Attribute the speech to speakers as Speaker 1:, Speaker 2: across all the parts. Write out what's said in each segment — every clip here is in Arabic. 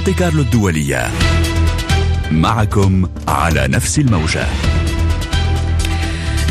Speaker 1: مونتي كارلو الدولية. معكم على نفس الموجة.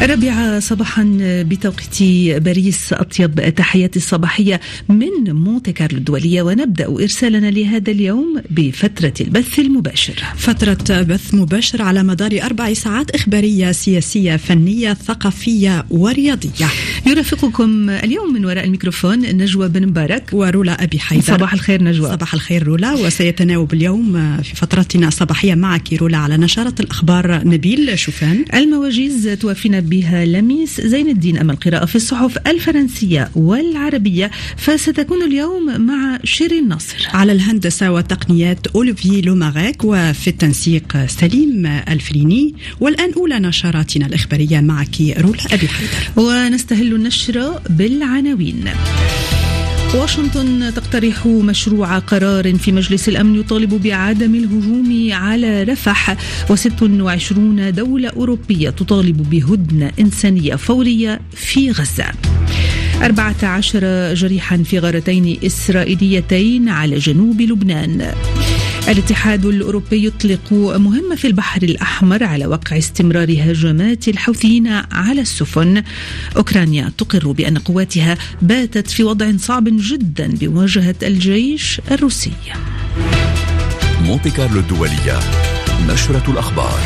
Speaker 2: الرابعة صباحا بتوقيت باريس أطيب تحياتي الصباحية من مونتي كارلو الدولية ونبدأ إرسالنا لهذا اليوم بفترة البث المباشر.
Speaker 3: فترة بث مباشر على مدار أربع ساعات إخبارية سياسية فنية ثقافية ورياضية.
Speaker 2: يرافقكم اليوم من وراء الميكروفون نجوى بن مبارك
Speaker 3: ورولا أبي حيدر.
Speaker 2: صباح الخير نجوى.
Speaker 3: صباح الخير رولا. وسيتناوب اليوم في فترتنا الصباحية معك رولا على نشرة الأخبار نبيل شوفان.
Speaker 2: المواجيز توفينا بها لميس زين الدين. أما القراءة في الصحف الفرنسية والعربية فستكون اليوم مع شيرين ناصر.
Speaker 3: على الهندسة والتقنيات أوليفي لوماغيك وفي التنسيق سليم الفريني. والآن أولى نشراتنا الإخبارية معك رولا أبي حيدر.
Speaker 2: ونستهل النشرة بالعناوين. واشنطن تقترح مشروع قرار في مجلس الأمن يطالب بعدم الهجوم على رفح و26 دولة أوروبية تطالب بهدنة إنسانية فورية في غزة. 14 جريحا في غارتين إسرائيليتين على جنوب لبنان. الاتحاد الأوروبي يطلق مهمة في البحر الأحمر على وقع استمرار هجمات الحوثيين على السفن. أوكرانيا تقر بأن قواتها باتت في وضع صعب جدا بمواجهة الجيش الروسي.
Speaker 1: مونتي كارلو الدولية نشرة الأخبار.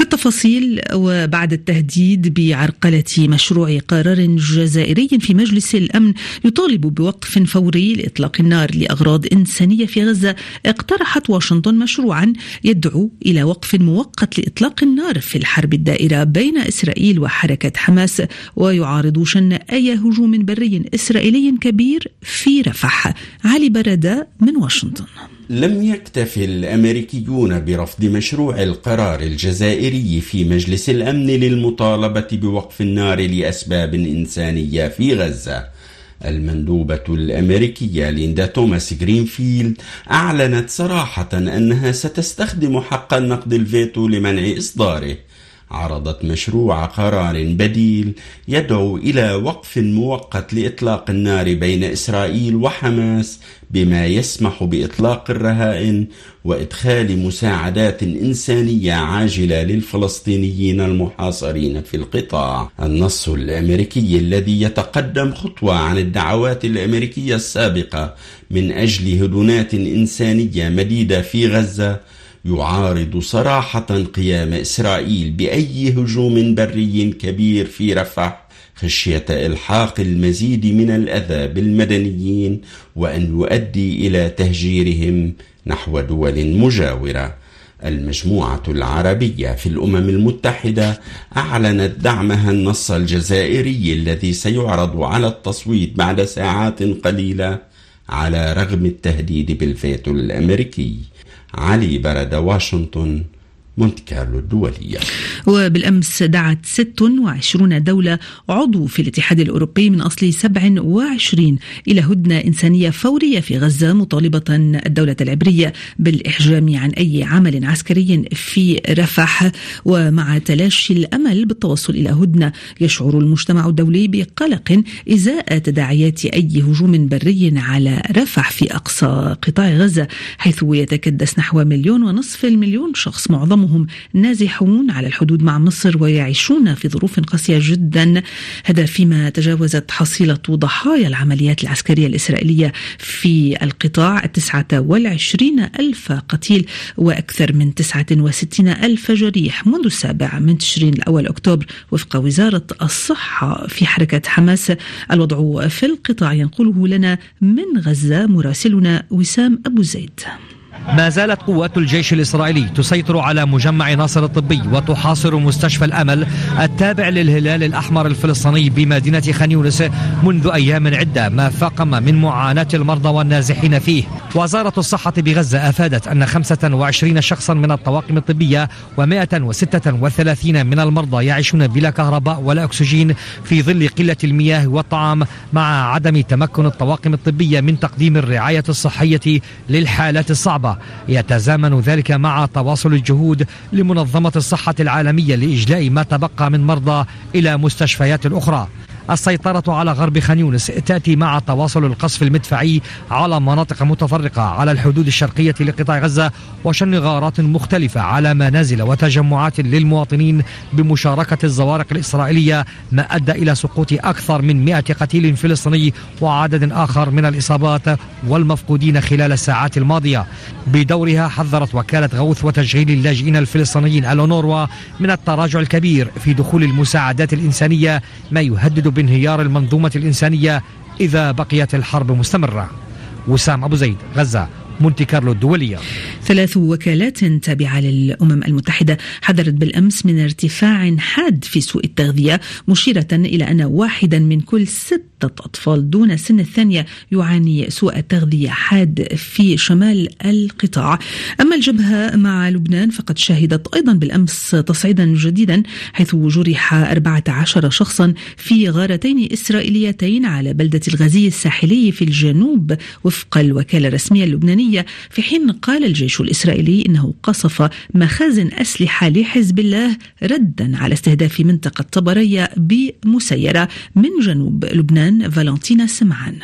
Speaker 2: في التفاصيل وبعد التهديد بعرقلة مشروع قرار جزائري في مجلس الأمن يطالب بوقف فوري لإطلاق النار لأغراض إنسانية في غزة اقترحت واشنطن مشروعا يدعو إلى وقف مؤقت لإطلاق النار في الحرب الدائرة بين إسرائيل وحركة حماس ويعارض شن أي هجوم بري إسرائيلي كبير في رفح. علي بردة من واشنطن.
Speaker 4: لم يكتف الأمريكيون برفض مشروع القرار الجزائري في مجلس الأمن للمطالبة بوقف النار لأسباب إنسانية في غزة. المندوبة الأمريكية ليندا توماس جرينفيلد أعلنت صراحة أنها ستستخدم حق النقد الفيتو لمنع إصداره. عرضت مشروع قرار بديل يدعو إلى وقف مؤقت لإطلاق النار بين إسرائيل وحماس بما يسمح بإطلاق الرهائن وإدخال مساعدات إنسانية عاجلة للفلسطينيين المحاصرين في القطاع. النص الأمريكي الذي يتقدم خطوة عن الدعوات الأمريكية السابقة من أجل هدنات إنسانية مديدة في غزة يعارض صراحة قيام إسرائيل بأي هجوم بري كبير في رفح خشية إلحاق المزيد من الأذى بالمدنيين وأن يؤدي إلى تهجيرهم نحو دول مجاورة. المجموعة العربية في الأمم المتحدة أعلنت دعمها النص الجزائري الذي سيعرض على التصويت بعد ساعات قليلة على رغم التهديد بالفيتو الأمريكي. علي برد واشنطن. مونت كارلو الدولية.
Speaker 2: وبالأمس دعت 26 دولة عضو في الاتحاد الأوروبي من أصل 27 إلى هدنة إنسانية فورية في غزة مطالبة الدولة العبرية بالإحجام عن أي عمل عسكري في رفح. ومع تلاشي الأمل بالتوصل إلى هدنة يشعر المجتمع الدولي بقلق إزاء تداعيات أي هجوم بري على رفح في أقصى قطاع غزة حيث يتكدس نحو مليون ونصف المليون شخص معظمهم معظمهم نازحون على الحدود مع مصر ويعيشون في ظروف قاسية جدا. هذا فيما تجاوزت حصيلة ضحايا العمليات العسكرية الإسرائيلية في القطاع. التسعة والعشرين ألف قتيل وأكثر من تسعة وستين ألف جريح منذ السابع من تشرين الأول أكتوبر وفق وزارة الصحة في حركة حماس. الوضع في القطاع ينقله لنا من غزة مراسلنا وسام أبو زيد.
Speaker 5: ما زالت قوات الجيش الإسرائيلي تسيطر على مجمع ناصر الطبي وتحاصر مستشفى الأمل التابع للهلال الأحمر الفلسطيني بمدينة خان يونس منذ أيام عدة ما فاقم من معاناة المرضى والنازحين فيه. وزارة الصحة بغزة أفادت أن 25 شخصا من الطواقم الطبية و136 من المرضى يعيشون بلا كهرباء ولا أكسجين في ظل قلة المياه والطعام مع عدم تمكن الطواقم الطبية من تقديم الرعاية الصحية للحالات الصعبة. يتزامن ذلك مع تواصل الجهود لمنظمة الصحة العالمية لإجلاء ما تبقى من مرضى إلى مستشفيات أخرى. السيطرة على غرب خان يونس تأتي مع تواصل القصف المدفعي على مناطق متفرقة على الحدود الشرقية لقطاع غزة وشن غارات مختلفة على منازل وتجمعات للمواطنين بمشاركة الزوارق الإسرائيلية ما أدى إلى سقوط أكثر من 100 قتيل فلسطيني وعدد آخر من الإصابات والمفقودين خلال الساعات الماضية. بدورها حذرت وكالة غوث وتشغيل اللاجئين الفلسطينيين الأونوروا من التراجع الكبير في دخول المساعدات الإنسانية ما يهدد بانهيار المنظومة الإنسانية إذا بقيت الحرب مستمرة. وسام أبو زيد غزة مونتي كارلو الدولية.
Speaker 2: ثلاث وكالات تابعة للأمم المتحدة حذرت بالأمس من ارتفاع حاد في سوء التغذية مشيرة إلى أن واحدا من كل ستة أطفال دون سن الثانية يعاني سوء تغذية حاد في شمال القطاع. أما الجبهة مع لبنان فقد شهدت أيضا بالأمس تصعيدا جديدا حيث جرح 14 شخصا في غارتين إسرائيليتين على بلدة الغزي الساحلي في الجنوب وفق الوكالة الرسمية اللبنانية. في حين قال الجيش الإسرائيلي إنه قصف مخازن أسلحة لحزب الله ردا على استهداف منطقة طبرية بمسيرة من جنوب لبنان. فالنتينا سمعان.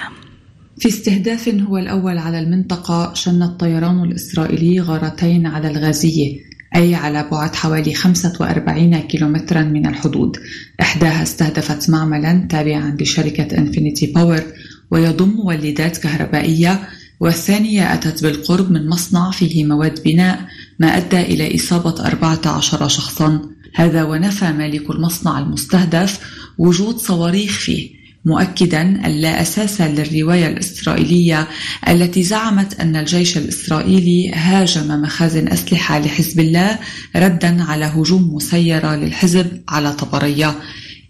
Speaker 6: في استهداف هو الأول على المنطقة شن الطيران الإسرائيلي غارتين على الغازية أي على بعد حوالي 45 كيلومترا من الحدود. إحداها استهدفت معملا تابعا لشركة إنفينيتي باور ويضم مولدات كهربائية والثانية أتت بالقرب من مصنع فيه مواد بناء ما أدى إلى إصابة 14 شخصا. هذا ونفى مالك المصنع المستهدف وجود صواريخ فيه. مؤكدا أن لا أساس للرواية الإسرائيلية التي زعمت أن الجيش الإسرائيلي هاجم مخازن أسلحة لحزب الله ردا على هجوم مسيرة للحزب على طبرية.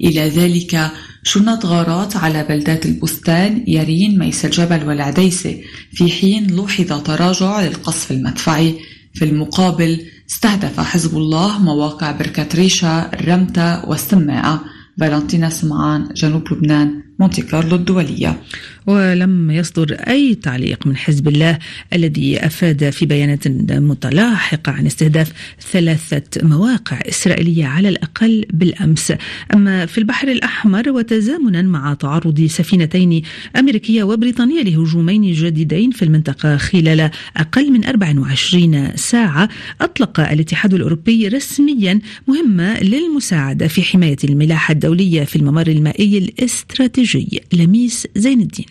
Speaker 6: إلى ذلك شنت غارات على بلدات البستان يارين ميس الجبل والعديسة في حين لوحظ تراجع للقصف المدفعي. في المقابل استهدف حزب الله مواقع بركة ريشة الرمتة والسماعة فالنتينا سمعان جنوب لبنان. مونتي كارلو الدولية.
Speaker 2: ولم يصدر أي تعليق من حزب الله الذي أفاد في بيانات متلاحقة عن استهداف ثلاثة مواقع إسرائيلية على الأقل بالأمس. أما في البحر الأحمر وتزامنا مع تعرض سفينتين أمريكية وبريطانية لهجومين جديدين في المنطقة خلال أقل من 24 ساعة أطلق الاتحاد الأوروبي رسميا مهمة للمساعدة في حماية الملاحة الدولية في الممر المائي الاستراتيجي. لميس زين الدين.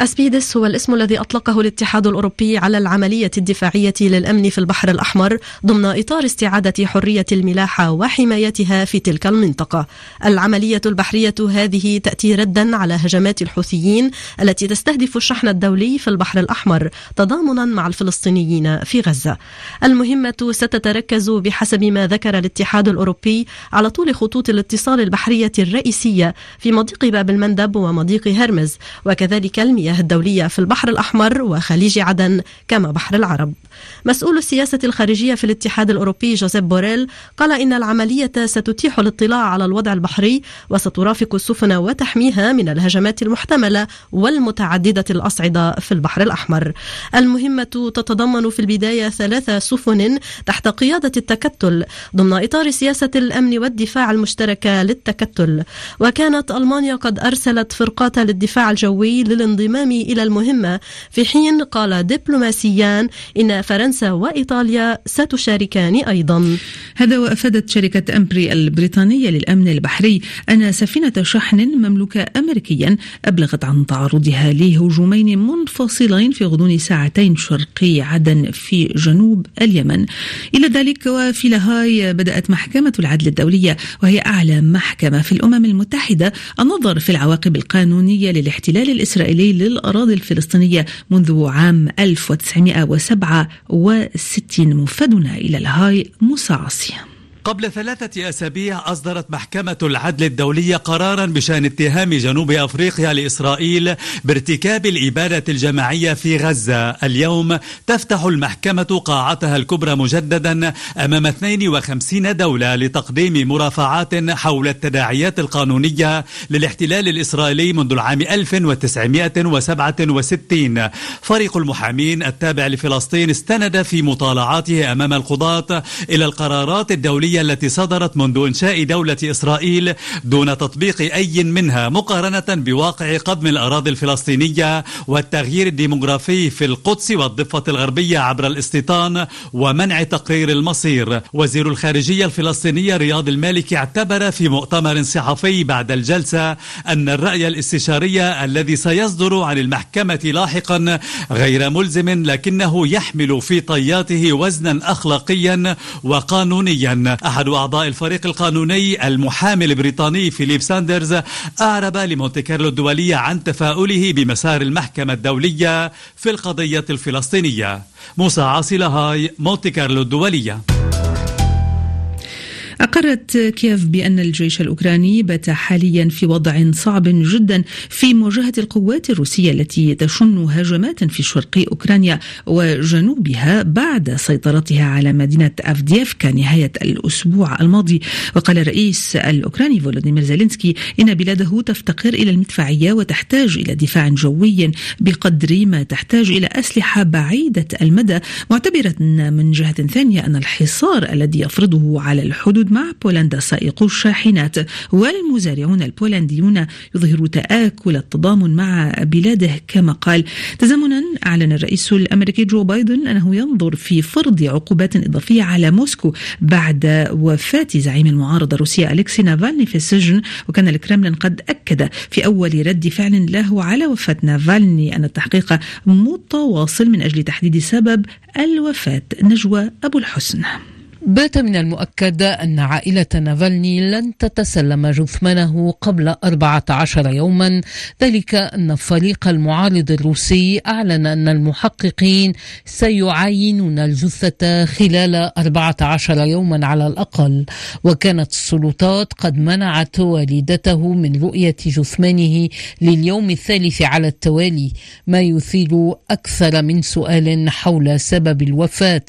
Speaker 7: أسبيدس هو الاسم الذي أطلقه الاتحاد الأوروبي على العملية الدفاعية للأمن في البحر الأحمر ضمن إطار استعادة حرية الملاحة وحمايتها في تلك المنطقة. العملية البحرية هذه تأتي ردا على هجمات الحوثيين التي تستهدف الشحن الدولي في البحر الأحمر تضامنا مع الفلسطينيين في غزة. المهمة ستتركز بحسب ما ذكر الاتحاد الأوروبي على طول خطوط الاتصال البحرية الرئيسية في مضيق باب المندب ومضيق هرمز وكذلك المياه المياه الدولية في البحر الأحمر وخليج عدن كما بحر العرب. مسؤول السياسة الخارجية في الاتحاد الأوروبي جوزيف بوريل قال إن العملية ستتيح الاطلاع على الوضع البحري وسترافق السفن وتحميها من الهجمات المحتملة والمتعددة الأصعدة في البحر الأحمر. المهمة تتضمن في البداية ثلاث سفن تحت قيادة التكتل ضمن إطار سياسة الأمن والدفاع المشتركة للتكتل. وكانت ألمانيا قد أرسلت فرقات للدفاع الجوي للانضمام إلى المهمة. في حين قال دبلوماسيان إن فرنسا وإيطاليا ستشاركان أيضا.
Speaker 2: هذا وأفادت شركة أمبري البريطانية للأمن البحري أن سفينة شحن مملوكة أمريكيا أبلغت عن تعرضها لهجومين منفصلين في غضون ساعتين شرقي عدن في جنوب اليمن. إلى ذلك وفي لاهاي بدأت محكمة العدل الدولية وهي أعلى محكمة في الأمم المتحدة. النظر في العواقب القانونية للاحتلال الإسرائيلي للأراضي الفلسطينية منذ عام 1907 وستين مفادنا إلى الهاي مصاصية
Speaker 8: قبل ثلاثة أسابيع أصدرت محكمة العدل الدولية قرارا بشأن اتهام جنوب أفريقيا لإسرائيل بارتكاب الإبادة الجماعية في غزة. اليوم تفتح المحكمة قاعتها الكبرى مجددا أمام 52 دولة لتقديم مرافعات حول التداعيات القانونية للاحتلال الإسرائيلي منذ العام 1967 فريق المحامين التابع لفلسطين استند في مطالعاته أمام القضاة إلى القرارات الدولية الإجمالية التي صدرت منذ إنشاء دولة إسرائيل دون تطبيق أي منها مقارنة بواقع قضم الأراضي الفلسطينية والتغيير الديموغرافي في القدس والضفة الغربية عبر الاستيطان ومنع تقرير المصير. وزير الخارجية الفلسطينية رياض المالكي اعتبر في مؤتمر صحفي بعد الجلسة أن الرأي الاستشاري الذي سيصدر عن المحكمة لاحقا غير ملزم لكنه يحمل في طياته وزنا أخلاقيا وقانونيا. أحد أعضاء الفريق القانوني المحامي البريطاني فيليب ساندز أعرب لمونتي كارلو الدولية عن تفاؤله بمسار المحكمة الدولية في القضية الفلسطينية. موسى عاصي لاهاي مونتي كارلو الدولية.
Speaker 2: أقرت كييف بأن الجيش الأوكراني بات حاليا في وضع صعب جدا في مواجهة القوات الروسية التي تشن هجمات في شرق أوكرانيا وجنوبها بعد سيطرتها على مدينة أفديفكا نهاية الأسبوع الماضي. وقال الرئيس الأوكراني فولوديمير زيلينسكي إن بلاده تفتقر إلى المدفعية وتحتاج إلى دفاع جوي بقدر ما تحتاج إلى أسلحة بعيدة المدى. معتبرة من جهة ثانية أن الحصار الذي يفرضه على الحدود مع بولندا سائقو الشاحنات والمزارعون البولنديون يظهر تآكل التضامن مع بلاده كما قال. تزامنا أعلن الرئيس الأمريكي جو بايدن أنه ينظر في فرض عقوبات إضافية على موسكو بعد وفاة زعيم المعارضة الروسية أليكسي نافالني في السجن وكان الكرملين قد أكد في أول رد فعل له على وفاة نافالني أن التحقيق متواصل من أجل تحديد سبب الوفاة. نجوى أبو الحسن.
Speaker 9: بات من المؤكد أن عائلة نافالني لن تتسلم جثمانه قبل 14 يوما. ذلك أن فريق المعارض الروسي أعلن أن المحققين سيعاينون الجثة خلال 14 يوما على الأقل. وكانت السلطات قد منعت والدته من رؤية جثمانه لليوم الثالث على التوالي ما يثير أكثر من سؤال حول سبب الوفاة.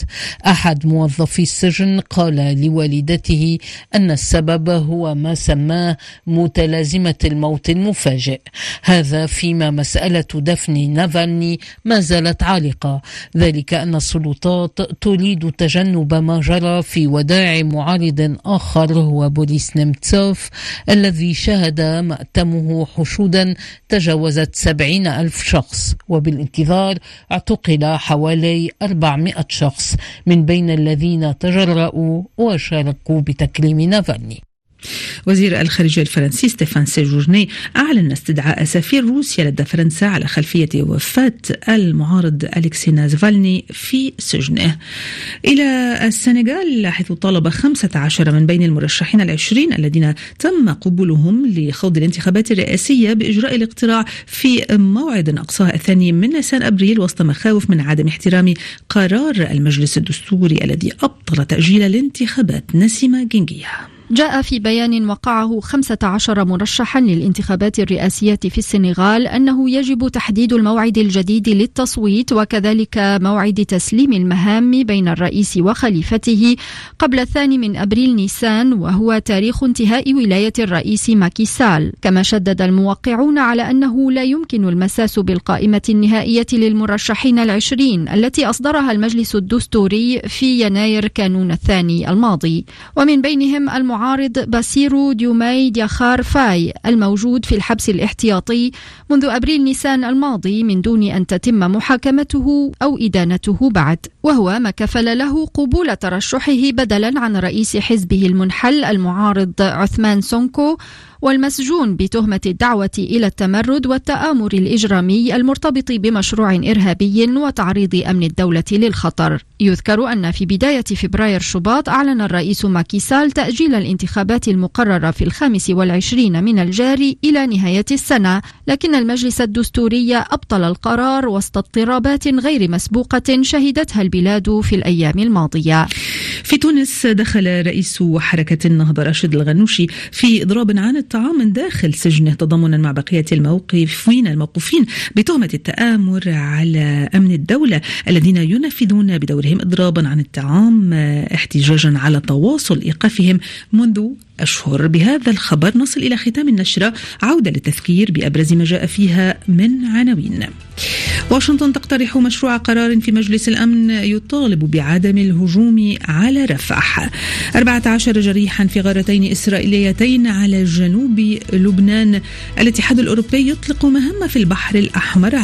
Speaker 9: أحد موظفي السجن قال لوالدته أن السبب هو ما سماه متلازمة الموت المفاجئ. هذا فيما مسألة دفن نافالني ما زالت عالقة. ذلك أن السلطات تريد تجنب ما جرى في وداع معارض آخر هو بوريس نيمتسوف الذي شهد مأتمه حشودا تجاوزت سبعين ألف شخص وبالانتظار اعتقل حوالي 400 شخص من بين الذين تجرؤوا تجرؤوا وشاركوا بتكريم نافالني
Speaker 2: وزير الخارجية الفرنسي ستيفان سيجورني أعلن استدعاء سفير روسيا لدى فرنسا على خلفية وفاة المعارض أليكسي نافالني في سجنه. إلى السنغال حيث طالب 15 من بين المرشحين العشرين الذين تم قبولهم لخوض الانتخابات الرئاسية بإجراء الاقتراع في موعد أقصاه الثاني من نيسان أبريل وسط مخاوف من عدم احترام قرار المجلس الدستوري الذي أبطل تأجيل الانتخابات نسيمة جنجيه
Speaker 10: جاء في بيان وقعه 15 مرشحا للانتخابات الرئاسية في السنغال أنه يجب تحديد الموعد الجديد للتصويت وكذلك موعد تسليم المهام بين الرئيس وخليفته قبل الثاني من أبريل نيسان وهو تاريخ انتهاء ولاية الرئيس ماكيسال كما شدد الموقعون على أنه لا يمكن المساس بالقائمة النهائية للمرشحين العشرين التي أصدرها المجلس الدستوري في يناير كانون الثاني الماضي. ومن بينهم المعارض المعارض باسيرو ديوماي دياخار فاي الموجود في الحبس الاحتياطي منذ أبريل نيسان الماضي من دون أن تتم محاكمته أو إدانته بعد وهو ما كفل له قبول ترشحه بدلا عن رئيس حزبه المنحل المعارض عثمان سونكو والمسجون بتهمة الدعوة إلى التمرد والتآمر الإجرامي المرتبط بمشروع إرهابي وتعريض أمن الدولة للخطر. يذكر أن في بداية فبراير شباط أعلن الرئيس ماكي سال تأجيل الانتخابات المقررة في الخامس والعشرين من الجاري إلى نهاية السنة لكن المجلس الدستوري أبطل القرار وسط اضطرابات غير مسبوقة شهدتها البلاد في الأيام الماضية.
Speaker 2: في تونس دخل رئيس حركة النهضة راشد الغنوشي في إضراب عن الطعام من داخل سجنه تضامنا مع بقية الموقفين الموقوفين بتهمة التآمر على أمن الدولة الذين ينفذون بدورهم إضرابا عن الطعام احتجاجا على تواصل إيقافهم منذ أشهر. بهذا الخبر نصل إلى ختام النشرة. عودة للتذكير بأبرز ما جاء فيها من عناوين. واشنطن تقترح مشروع قرار في مجلس الأمن يطالب بعدم الهجوم على رفح. 14 جريحا في غارتين إسرائيليتين على جنوب لبنان الاتحاد الأوروبي يطلق مهمة في البحر الأحمر.